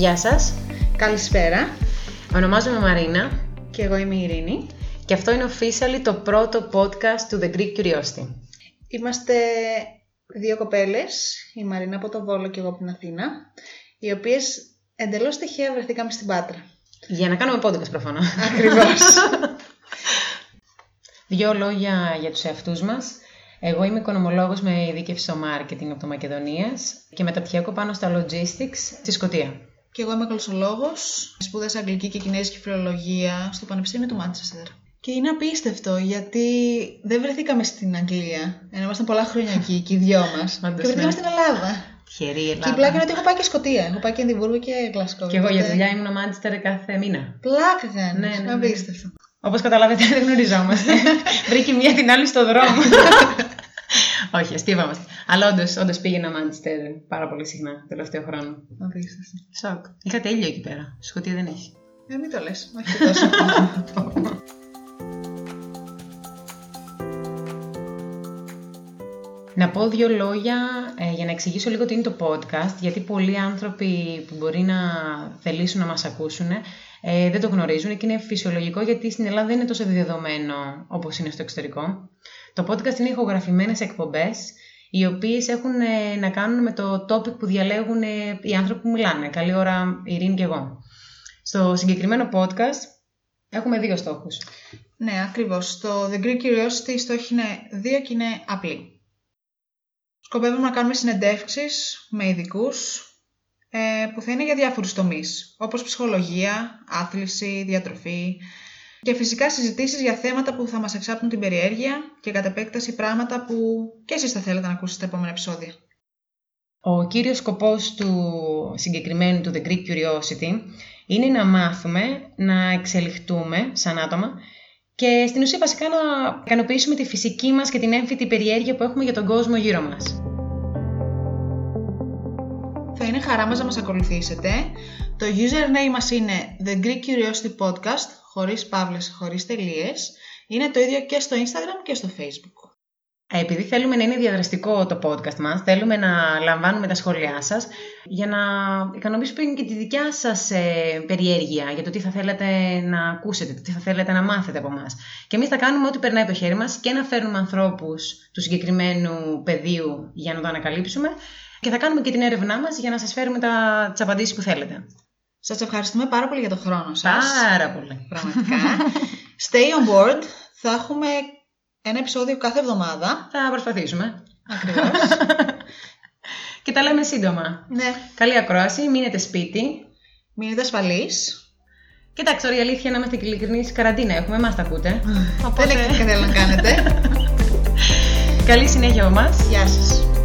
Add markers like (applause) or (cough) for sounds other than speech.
Γεια σας, Καλησπέρα. ονομάζομαι Μαρίνα Και εγώ είμαι η Ειρήνη. και αυτό είναι officially το πρώτο podcast του The Greek Curiosity. Είμαστε δύο κοπέλες, η Μαρίνα από το Βόλο και εγώ από την Αθήνα, οι οποίες εντελώς τυχαία βρεθήκαμε στην Πάτρα. Για να κάνουμε podcast προφανώς. Ακριβώς. (laughs) Δύο λόγια για τους εαυτούς μας. Εγώ είμαι οικονομολόγος με ειδίκευση στο marketing από το Μακεδονίας και μεταπτυχιακό πάνω στα logistics στη Σκωτία. Και εγώ είμαι γλωσσολόγος, σπούδασα αγγλική και κινέζικη φιλολογία στο Πανεπιστήμιο του Μάντσεστερ. Και είναι απίστευτο γιατί δεν βρεθήκαμε στην Αγγλία, ενώ ήμασταν πολλά χρόνια εκεί (laughs) και οι δυο μας. Όντως, και βρεθήκαμε ναι. στην Ελλάδα. Τυχερή η Και η Ελλάδα. πλάκα είναι ότι έχω πάει και Σκωτία. Έχω πάει και Εδιμβούργο και Γλασκό. Και εγώ για Οπότε- δουλειά ήμουν ο Manchester κάθε μήνα. Πλάκα κάνεις. Ναι, ναι, ναι. Απίστευτο. Όπως καταλάβετε (laughs) δεν γνωριζόμαστε. (laughs) Βρήκε μία την άλλη στο δρόμο. Όχι, αστείβαμαστε. Αλλά όντως, όντως πήγαινα Manchester πάρα πολύ συχνά το τελευταίο χρόνο. Απίστευτο. Σοκ. Είχα τέλειο εκεί πέρα. Σκοτία δεν έχει. Ε, μην το λες. Όχι και τόσο. (laughs) Να πω δύο λόγια ε, για να εξηγήσω λίγο τι είναι το podcast, γιατί πολλοί άνθρωποι που μπορεί να θελήσουν να μας ακούσουν ε, δεν το γνωρίζουν και είναι φυσιολογικό γιατί στην Ελλάδα δεν είναι τόσο δεδομένο όπως είναι στο εξωτερικό. Το podcast είναι ηχογραφημένες εκπομπές οι οποίες έχουν ε, να κάνουν με το topic που διαλέγουν ε, οι άνθρωποι που μιλάνε. Καλή ώρα η Ειρήνη και εγώ. Στο συγκεκριμένο podcast έχουμε δύο στόχους. ναι, ακριβώς. Το The Greek Curiosity οι στόχοι είναι δύο και είναι απλοί. Σκοπεύουμε να κάνουμε συνεντεύξεις με ειδικούς ε, που θα είναι για διάφορους τομείς, όπως ψυχολογία, άθληση, διατροφή και φυσικά συζητήσεις για θέματα που θα μας εξάπτουν την περιέργεια και κατ' επέκταση πράγματα που και εσείς θα θέλετε να ακούσετε στα επόμενα επεισόδια. Ο κύριος σκοπός του συγκεκριμένου του The Greek Curiosity είναι να μάθουμε, να εξελιχτούμε σαν άτομα και στην ουσία βασικά να ικανοποιήσουμε τη φυσική μας και την έμφυτη περιέργεια που έχουμε για τον κόσμο γύρω μας. Θα είναι χαρά μας να μας ακολουθήσετε. Το username μας είναι The Greek Curiosity Podcast, χωρίς παύλες, χωρίς τελείες. Είναι το ίδιο και στο Instagram και στο Facebook. Ε, Επειδή θέλουμε να είναι διαδραστικό το podcast μας, θέλουμε να λαμβάνουμε τα σχόλιά σας για να ικανοποιήσουμε και τη δικιά σας ε, περιέργεια για το τι θα θέλετε να ακούσετε, το τι θα θέλετε να μάθετε από μας. Και εμείς θα κάνουμε ό,τι περνάει από το χέρι μας και να φέρνουμε ανθρώπους του συγκεκριμένου πεδίου για να το ανακαλύψουμε και θα κάνουμε και την έρευνά μας για να σας φέρουμε τα, τις απαντήσεις που θέλετε. Σας ευχαριστούμε πάρα πολύ για τον χρόνο σας. Πάρα πολύ. Πραγματικά. Stay on board. Θα έχουμε ένα επεισόδιο κάθε εβδομάδα. Θα προσπαθήσουμε. Ακριβώς. (laughs) Και τα λέμε σύντομα. ναι. Καλή ακρόαση, μείνετε σπίτι. Μείνετε ασφαλείς. Κοιτάξτε, τώρα η αλήθεια να είμαστε και ειλικρινείς, καραντίνα έχουμε, εμάς τα ακούτε. Δεν έχετε τι να κάνετε. (laughs) Καλή συνέχεια από εμάς. Γεια σας.